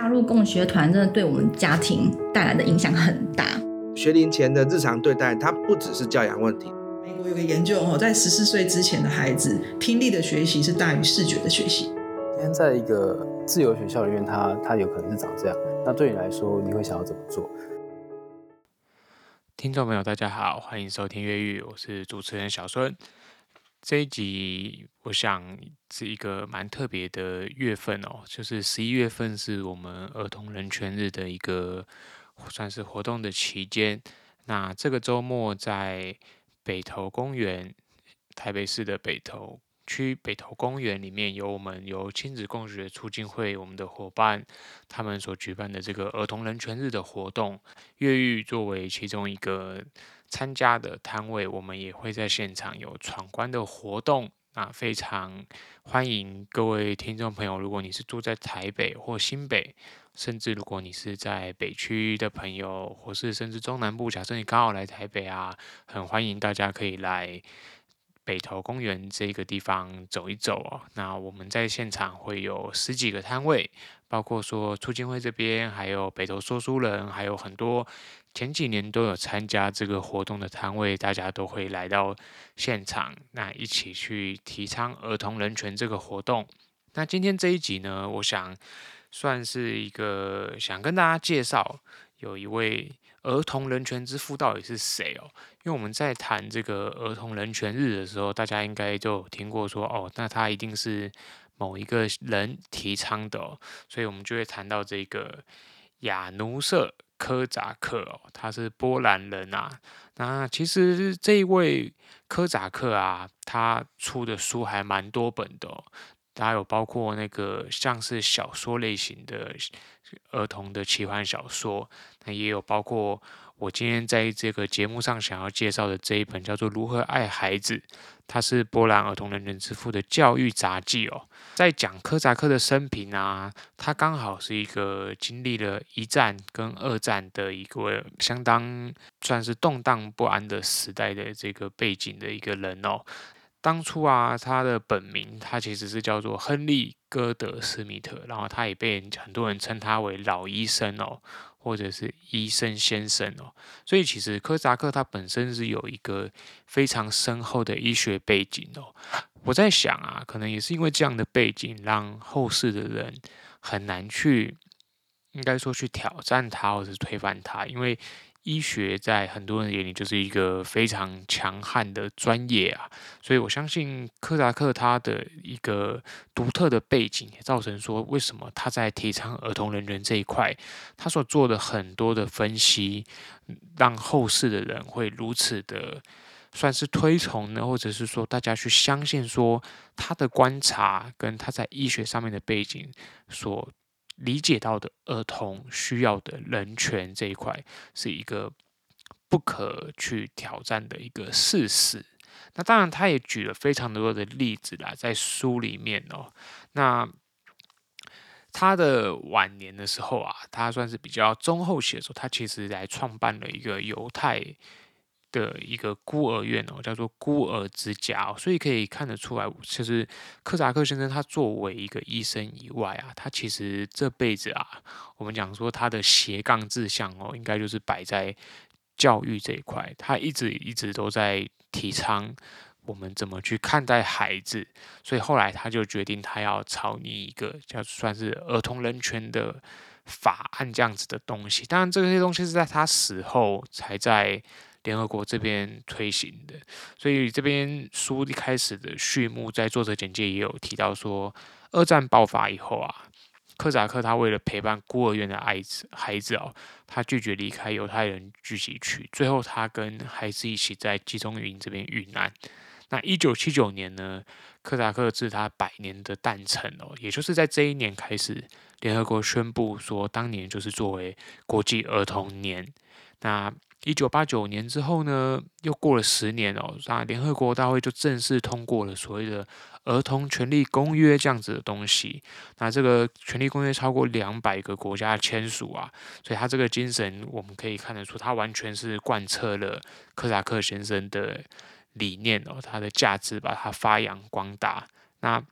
加入共学团真的对我们家庭带来的影响很大。学龄前的日常对待，它不只是教养问题。美国有个研究哦，在十四岁之前的孩子，听力的学习是大于视觉的学习。今天在一个自由学校里面，他他有可能是长这样。那对你来说，你会想要怎么做？听众朋友，大家好，欢迎收听《越狱》，我是主持人小孙。这一集我想是一个蛮特别的月份哦，就是十一月份是我们儿童人权日的一个算是活动的期间。那这个周末在北投公园，台北市的北投区北投公园里面，有我们由亲子共学促进会我们的伙伴他们所举办的这个儿童人权日的活动，越狱作为其中一个。参加的摊位，我们也会在现场有闯关的活动。那非常欢迎各位听众朋友，如果你是住在台北或新北，甚至如果你是在北区的朋友，或是甚至中南部，假设你刚好来台北啊，很欢迎大家可以来北投公园这个地方走一走哦。那我们在现场会有十几个摊位，包括说促进会这边，还有北投说书人，还有很多。前几年都有参加这个活动的摊位，大家都会来到现场，那一起去提倡儿童人权这个活动。那今天这一集呢，我想算是一个想跟大家介绍，有一位儿童人权之父到底是谁哦？因为我们在谈这个儿童人权日的时候，大家应该就听过说哦，那他一定是某一个人提倡的，所以我们就会谈到这个亚努舍。科扎克哦，他是波兰人啊。那其实这一位科扎克啊，他出的书还蛮多本的。他有包括那个像是小说类型的儿童的奇幻小说，那也有包括。我今天在这个节目上想要介绍的这一本叫做《如何爱孩子》，它是波兰儿童人人之父的教育杂记哦。在讲科扎克的生平啊，他刚好是一个经历了一战跟二战的一个相当算是动荡不安的时代的这个背景的一个人哦。当初啊，他的本名他其实是叫做亨利·戈德斯密特，然后他也被很多人称他为老医生哦。或者是医生先生哦，所以其实科扎克他本身是有一个非常深厚的医学背景哦。我在想啊，可能也是因为这样的背景，让后世的人很难去，应该说去挑战他，或者是推翻他，因为。医学在很多人眼里就是一个非常强悍的专业啊，所以我相信柯达克他的一个独特的背景，也造成说为什么他在提倡儿童人权这一块，他所做的很多的分析，让后世的人会如此的算是推崇呢，或者是说大家去相信说他的观察跟他在医学上面的背景所。理解到的儿童需要的人权这一块是一个不可去挑战的一个事实。那当然，他也举了非常多的例子啦，在书里面哦。那他的晚年的时候啊，他算是比较中后期的时候，他其实来创办了一个犹太。的一个孤儿院哦，叫做孤儿之家哦，所以可以看得出来，其实科扎克先生他作为一个医生以外啊，他其实这辈子啊，我们讲说他的斜杠志向哦，应该就是摆在教育这一块，他一直一直都在提倡我们怎么去看待孩子，所以后来他就决定他要草拟一个叫算是儿童人权的法案这样子的东西，当然这些东西是在他死后才在。联合国这边推行的，所以这边书一开始的序幕，在作者简介也有提到说，二战爆发以后啊，科扎克他为了陪伴孤儿院的孩子孩子哦，他拒绝离开犹太人聚集区，最后他跟孩子一起在集中营这边遇难。那一九七九年呢，科扎克是他百年的诞辰哦，也就是在这一年开始，联合国宣布说，当年就是作为国际儿童年。那一九八九年之后呢，又过了十年哦，那联合国大会就正式通过了所谓的《儿童权利公约》这样子的东西。那这个权利公约超过两百个国家签署啊，所以他这个精神我们可以看得出，他完全是贯彻了科扎克先生的理念哦，他的价值把它发扬光大。那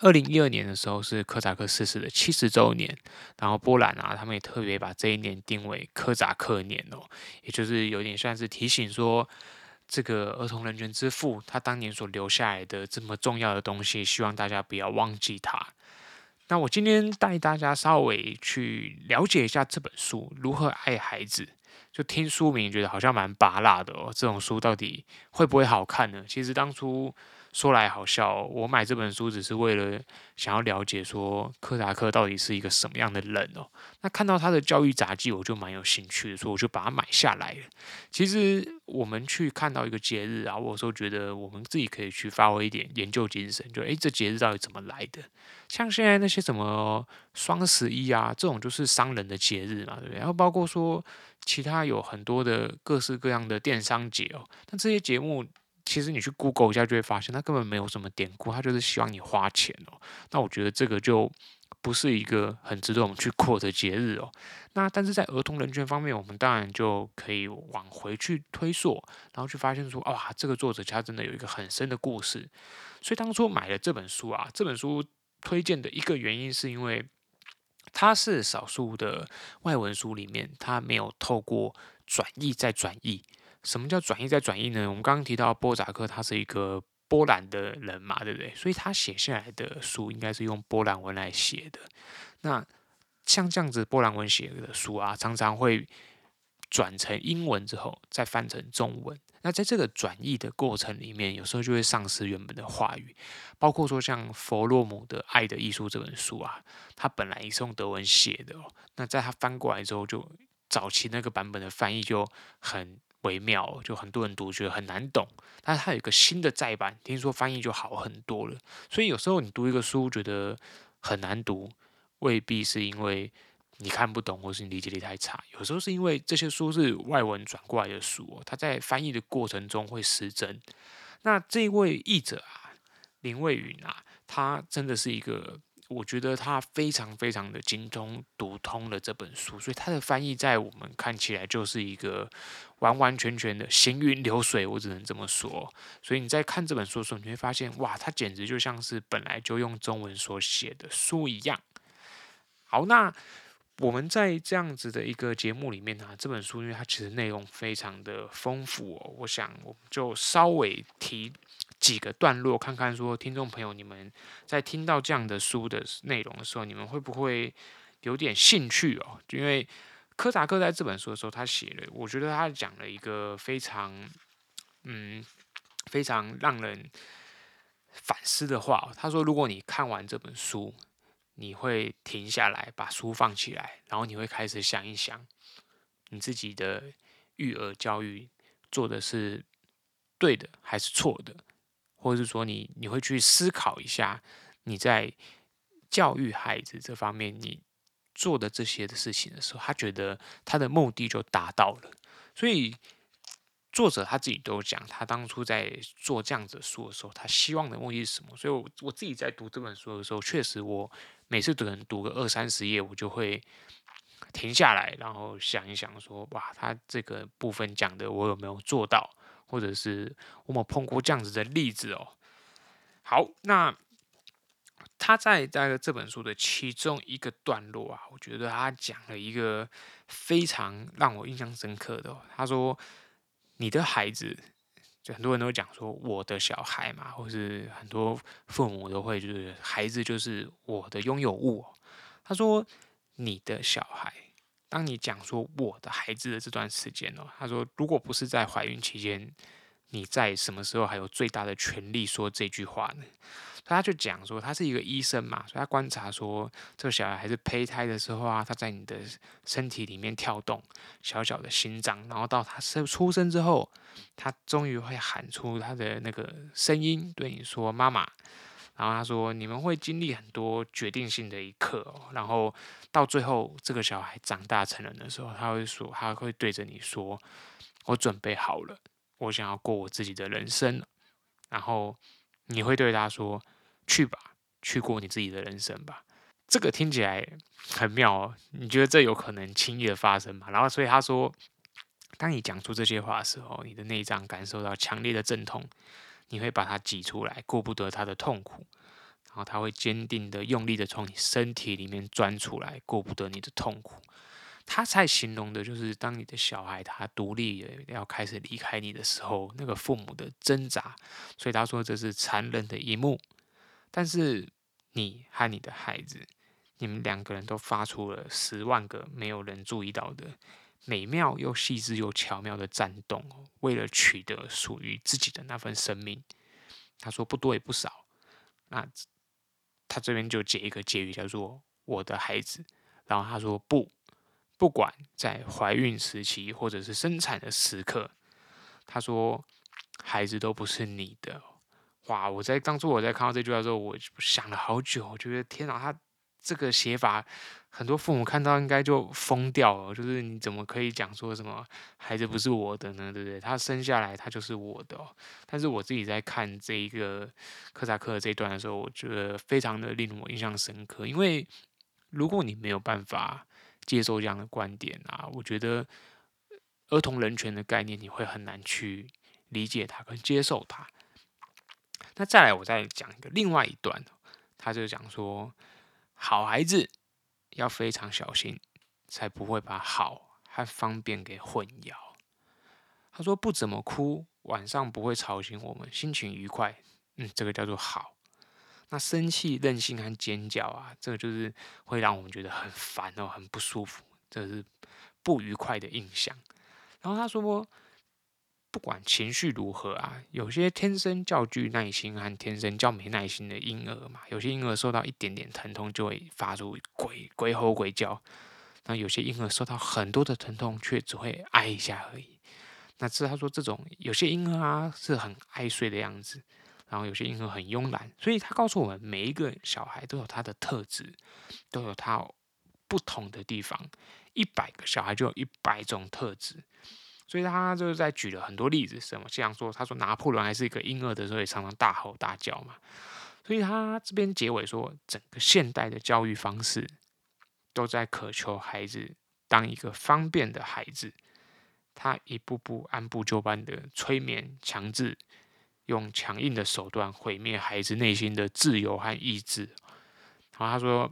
二零一二年的时候是柯扎克逝世的七十周年，然后波兰啊，他们也特别把这一年定为柯扎克年哦，也就是有点像是提醒说，这个儿童人权之父他当年所留下来的这么重要的东西，希望大家不要忘记他。那我今天带大家稍微去了解一下这本书《如何爱孩子》，就听书名觉得好像蛮拔辣的哦，这种书到底会不会好看呢？其实当初。说来好笑，我买这本书只是为了想要了解说柯达克到底是一个什么样的人哦。那看到他的教育杂记，我就蛮有兴趣的，所以我就把它买下来了。其实我们去看到一个节日啊，我有时候觉得我们自己可以去发挥一点研究精神，就诶，这节日到底怎么来的？像现在那些什么双十一啊，这种就是商人的节日嘛，对不对？然后包括说其他有很多的各式各样的电商节哦，那这些节目。其实你去 Google 一下就会发现，它根本没有什么典故，它就是希望你花钱哦。那我觉得这个就不是一个很值得我们去过的节日哦。那但是在儿童人权方面，我们当然就可以往回去推溯，然后去发现说，哇，这个作者他真的有一个很深的故事。所以当初买了这本书啊，这本书推荐的一个原因是因为它是少数的外文书里面，它没有透过转译再转译。什么叫转译再转译呢？我们刚刚提到波扎克，他是一个波兰的人嘛，对不对？所以他写下来的书应该是用波兰文来写的。那像这样子波兰文写的书啊，常常会转成英文之后再翻成中文。那在这个转译的过程里面，有时候就会丧失原本的话语。包括说像弗洛姆的《爱的艺术》这本书啊，他本来也是用德文写的哦。那在他翻过来之后，就早期那个版本的翻译就很。微妙，就很多人读觉得很难懂，但是它有一个新的再版，听说翻译就好很多了。所以有时候你读一个书觉得很难读，未必是因为你看不懂，或是你理解力太差，有时候是因为这些书是外文转过来的书，它在翻译的过程中会失真。那这位译者啊，林蔚云啊，他真的是一个。我觉得他非常非常的精通读通了这本书，所以他的翻译在我们看起来就是一个完完全全的行云流水，我只能这么说。所以你在看这本书的时候，你会发现，哇，它简直就像是本来就用中文所写的书一样。好，那我们在这样子的一个节目里面呢，这本书因为它其实内容非常的丰富哦，我想我们就稍微提。几个段落，看看说听众朋友，你们在听到这样的书的内容的时候，你们会不会有点兴趣哦？因为柯达克在这本书的时候，他写了，我觉得他讲了一个非常，嗯，非常让人反思的话。他说，如果你看完这本书，你会停下来，把书放起来，然后你会开始想一想，你自己的育儿教育做的是对的还是错的？或者是说你，你会去思考一下，你在教育孩子这方面，你做的这些的事情的时候，他觉得他的目的就达到了。所以作者他自己都讲，他当初在做这样子书的时候，他希望的目的是什么？所以我我自己在读这本书的时候，确实我每次可能读个二三十页，我就会停下来，然后想一想说，哇，他这个部分讲的我有没有做到？或者是我们碰过这样子的例子哦。好，那他在在这本书的其中一个段落啊，我觉得他讲了一个非常让我印象深刻的哦。他说：“你的孩子，就很多人都讲说我的小孩嘛，或是很多父母都会就是孩子就是我的拥有物哦。”他说：“你的小孩。”当你讲说我的孩子的这段时间哦，他说，如果不是在怀孕期间，你在什么时候还有最大的权利说这句话呢？他就讲说，他是一个医生嘛，所以他观察说，这个小孩还是胚胎的时候啊，他在你的身体里面跳动，小小的心脏，然后到他生出生之后，他终于会喊出他的那个声音，对你说妈妈。然后他说：“你们会经历很多决定性的一刻哦，然后到最后，这个小孩长大成人的时候，他会说，他会对着你说：‘我准备好了，我想要过我自己的人生。’然后你会对他说：‘去吧，去过你自己的人生吧。’这个听起来很妙哦，你觉得这有可能轻易的发生吗？然后，所以他说，当你讲出这些话的时候，你的内脏感受到强烈的阵痛。”你会把它挤出来，顾不得他的痛苦，然后他会坚定的、用力的从你身体里面钻出来，顾不得你的痛苦。他才形容的就是，当你的小孩他独立要开始离开你的时候，那个父母的挣扎。所以他说这是残忍的一幕。但是你和你的孩子，你们两个人都发出了十万个没有人注意到的美妙又细致又巧妙的战斗，为了取得属于自己的那份生命。他说不多也不少。那他这边就解一个结语，叫做“我的孩子”。然后他说不。不管在怀孕时期或者是生产的时刻，他说孩子都不是你的。哇！我在当初我在看到这句话的时候，我想了好久，我觉得天哪，他这个写法，很多父母看到应该就疯掉了。就是你怎么可以讲说什么孩子不是我的呢？对不对？他生下来他就是我的。但是我自己在看这一个科萨克这一段的时候，我觉得非常的令我印象深刻，因为如果你没有办法。接受这样的观点啊，我觉得儿童人权的概念你会很难去理解它跟接受它。那再来，我再讲一个另外一段，他就讲说，好孩子要非常小心，才不会把好和方便给混淆。他说不怎么哭，晚上不会吵醒我们，心情愉快，嗯，这个叫做好。那生气、任性和尖叫啊，这个就是会让我们觉得很烦哦，很不舒服，这是不愉快的印象。然后他说，不管情绪如何啊，有些天生较具耐心和天生较没耐心的婴儿嘛，有些婴儿受到一点点疼痛就会发出鬼鬼吼鬼叫，那有些婴儿受到很多的疼痛却只会挨一下而已。那这他说这种有些婴儿啊是很爱睡的样子。然后有些婴儿很慵懒，所以他告诉我们，每一个小孩都有他的特质，都有他不同的地方。一百个小孩就有一百种特质，所以他就是在举了很多例子，什么像说，他说拿破仑还是一个婴儿的时候，也常常大吼大叫嘛。所以他这边结尾说，整个现代的教育方式都在渴求孩子当一个方便的孩子，他一步步按部就班的催眠强制。用强硬的手段毁灭孩子内心的自由和意志。然后他说，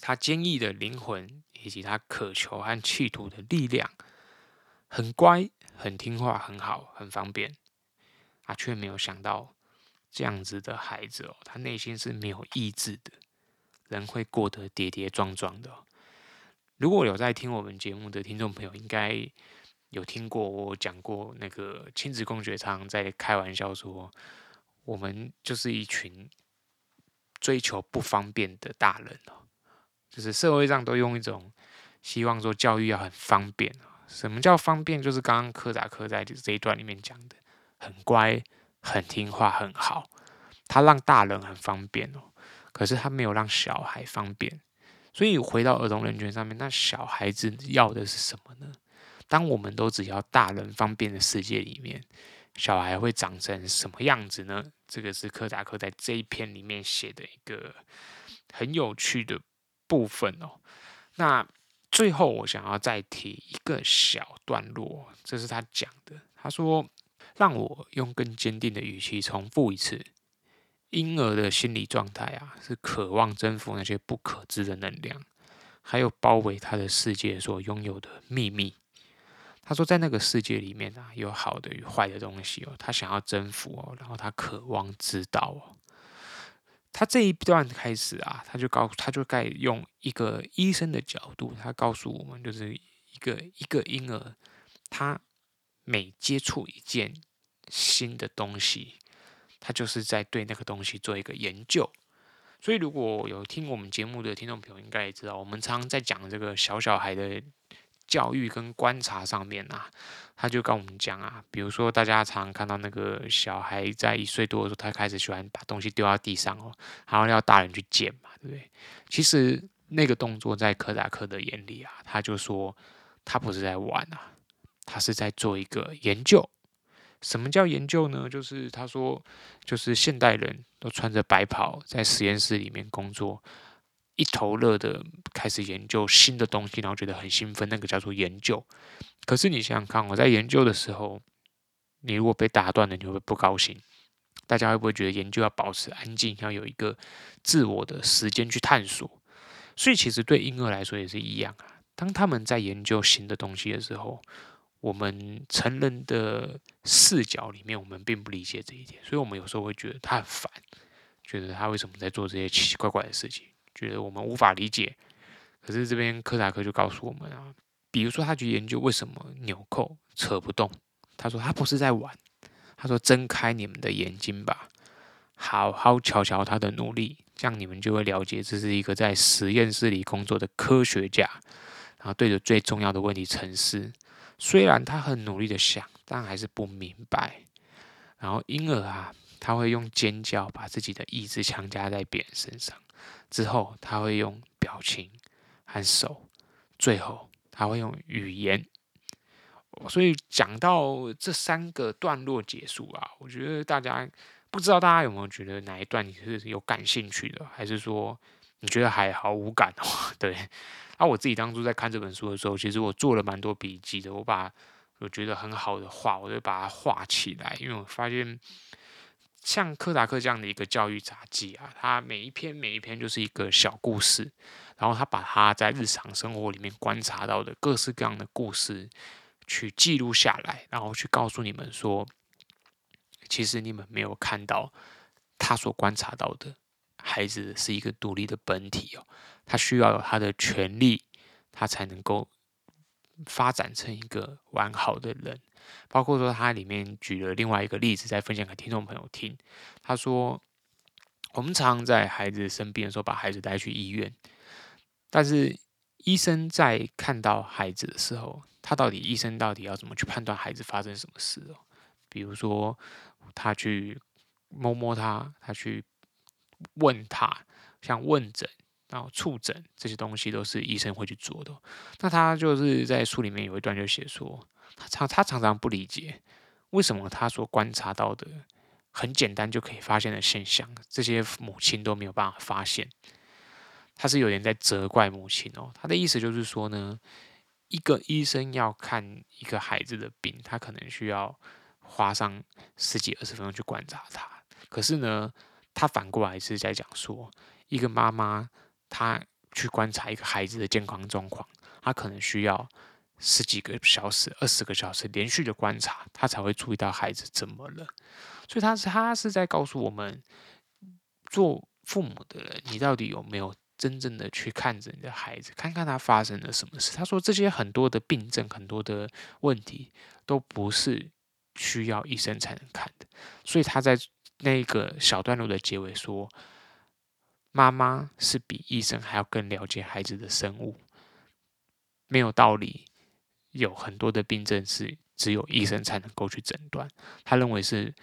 他坚毅的灵魂以及他渴求和企图的力量，很乖、很听话、很好、很方便。他却没有想到，这样子的孩子哦，他内心是没有意志的，人会过得跌跌撞撞的。如果有在听我们节目的听众朋友，应该。有听过我讲过那个亲子共学常在开玩笑说，我们就是一群追求不方便的大人哦，就是社会上都用一种希望说教育要很方便。什么叫方便？就是刚刚柯达克在这一段里面讲的，很乖、很听话、很好。他让大人很方便哦，可是他没有让小孩方便。所以回到儿童人权上面，那小孩子要的是什么呢？当我们都只要大人方便的世界里面，小孩会长成什么样子呢？这个是柯达克在这一篇里面写的一个很有趣的部分哦。那最后我想要再提一个小段落，这是他讲的。他说：“让我用更坚定的语气重复一次，婴儿的心理状态啊，是渴望征服那些不可知的能量，还有包围他的世界所拥有的秘密。”他说，在那个世界里面啊，有好的与坏的东西哦。他想要征服哦，然后他渴望知道哦。他这一段开始啊，他就告，他就该用一个医生的角度，他告诉我们，就是一个一个婴儿，他每接触一件新的东西，他就是在对那个东西做一个研究。所以，如果有听我们节目的听众朋友，应该也知道，我们常常在讲这个小小孩的。教育跟观察上面啊，他就跟我们讲啊，比如说大家常看到那个小孩在一岁多的时候，他开始喜欢把东西丢到地上哦，然后要大人去捡嘛，对不对？其实那个动作在科达克的眼里啊，他就说他不是在玩啊，他是在做一个研究。什么叫研究呢？就是他说，就是现代人都穿着白袍在实验室里面工作。一头热的开始研究新的东西，然后觉得很兴奋，那个叫做研究。可是你想想看，我在研究的时候，你如果被打断了，你会不会不高兴？大家会不会觉得研究要保持安静，要有一个自我的时间去探索？所以其实对婴儿来说也是一样啊。当他们在研究新的东西的时候，我们成人的视角里面，我们并不理解这一点，所以我们有时候会觉得他很烦，觉得他为什么在做这些奇奇怪怪的事情，觉得我们无法理解。可是这边柯达克就告诉我们啊，比如说他去研究为什么纽扣扯不动，他说他不是在玩，他说睁开你们的眼睛吧，好好瞧瞧他的努力，这样你们就会了解这是一个在实验室里工作的科学家，然后对着最重要的问题沉思。虽然他很努力的想，但还是不明白。然后婴儿啊，他会用尖叫把自己的意志强加在别人身上，之后他会用表情和手，最后他会用语言。所以讲到这三个段落结束啊，我觉得大家不知道大家有没有觉得哪一段你是有感兴趣的，还是说你觉得还毫无感哦？对。那、啊、我自己当初在看这本书的时候，其实我做了蛮多笔记的。我把我觉得很好的话，我就把它画起来，因为我发现像柯达克这样的一个教育杂记啊，它每一篇每一篇就是一个小故事，然后他把他在日常生活里面观察到的各式各样的故事去记录下来，然后去告诉你们说，其实你们没有看到他所观察到的。孩子是一个独立的本体哦，他需要有他的权利，他才能够发展成一个完好的人。包括说，他里面举了另外一个例子，再分享给听众朋友听。他说，我们常常在孩子生病的时候，把孩子带去医院，但是医生在看到孩子的时候，他到底医生到底要怎么去判断孩子发生什么事哦？比如说，他去摸摸他，他去。问他，像问诊，然后触诊这些东西都是医生会去做的。那他就是在书里面有一段就写说，他常他常常不理解为什么他所观察到的很简单就可以发现的现象，这些母亲都没有办法发现。他是有点在责怪母亲哦。他的意思就是说呢，一个医生要看一个孩子的病，他可能需要花上十几二十分钟去观察他，可是呢。他反过来是在讲说，一个妈妈他去观察一个孩子的健康状况，他可能需要十几个小时、二十个小时连续的观察，他才会注意到孩子怎么了。所以，他是他是在告诉我们，做父母的人，你到底有没有真正的去看着你的孩子，看看他发生了什么事？他说，这些很多的病症、很多的问题，都不是需要医生才能看的。所以他在。那个小段落的结尾说：“妈妈是比医生还要更了解孩子的生物，没有道理。有很多的病症是只有医生才能够去诊断。他认为是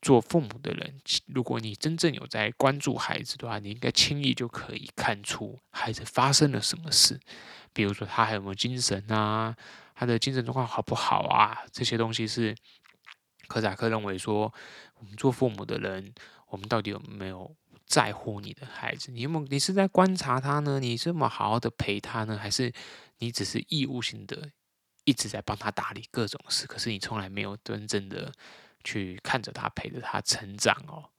做父母的人，如果你真正有在关注孩子的话，你应该轻易就可以看出孩子发生了什么事，比如说他还有没有精神啊，他的精神状况好不好啊，这些东西是。”柯达克认为说，我们做父母的人，我们到底有没有在乎你的孩子？你有没有？你是在观察他呢？你这么好好的陪他呢？还是你只是义务性的一直在帮他打理各种事？可是你从来没有真正的去看着他，陪着他成长哦。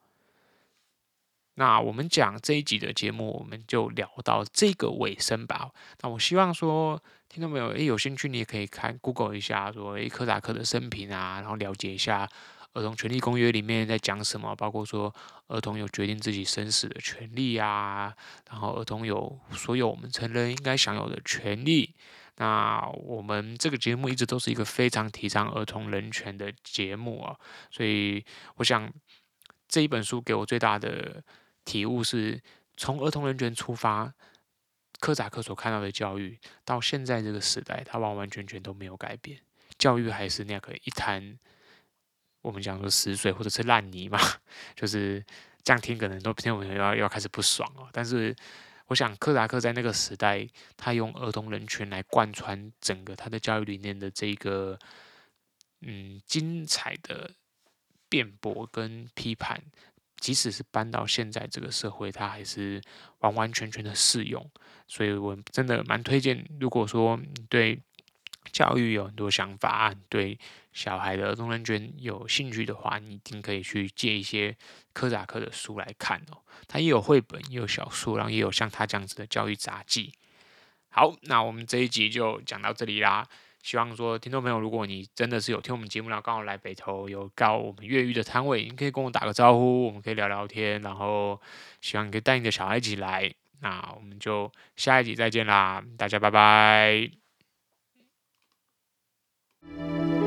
那我们讲这一集的节目，我们就聊到这个尾声吧。那我希望说，听众朋友，诶，有兴趣你也可以看 Google 一下，说，诶，柯达克的生平啊，然后了解一下《儿童权利公约》里面在讲什么，包括说儿童有决定自己生死的权利啊，然后儿童有所有我们成人应该享有的权利。那我们这个节目一直都是一个非常提倡儿童人权的节目啊，所以我想这一本书给我最大的。体悟是从儿童人权出发，柯扎克所看到的教育，到现在这个时代，他完完全全都没有改变，教育还是那个一滩，我们讲说死水或者是烂泥嘛，就是这样听，可能都听我们要要开始不爽哦。但是我想，柯达克在那个时代，他用儿童人权来贯穿整个他的教育理念的这个，嗯，精彩的辩驳跟批判。即使是搬到现在这个社会，他还是完完全全的适用。所以我真的蛮推荐，如果说对教育有很多想法，对小孩的儿童人权有兴趣的话，你一定可以去借一些柯扎克的书来看哦。他也有绘本，也有小说，然后也有像他这样子的教育杂记。好，那我们这一集就讲到这里啦。希望说，听众朋友，如果你真的是有听我们节目，然后刚好来北投有到我们越狱的摊位，你可以跟我打个招呼，我们可以聊聊天。然后希望你可以带你的小孩一起来。那我们就下一集再见啦，大家拜拜。Thank you.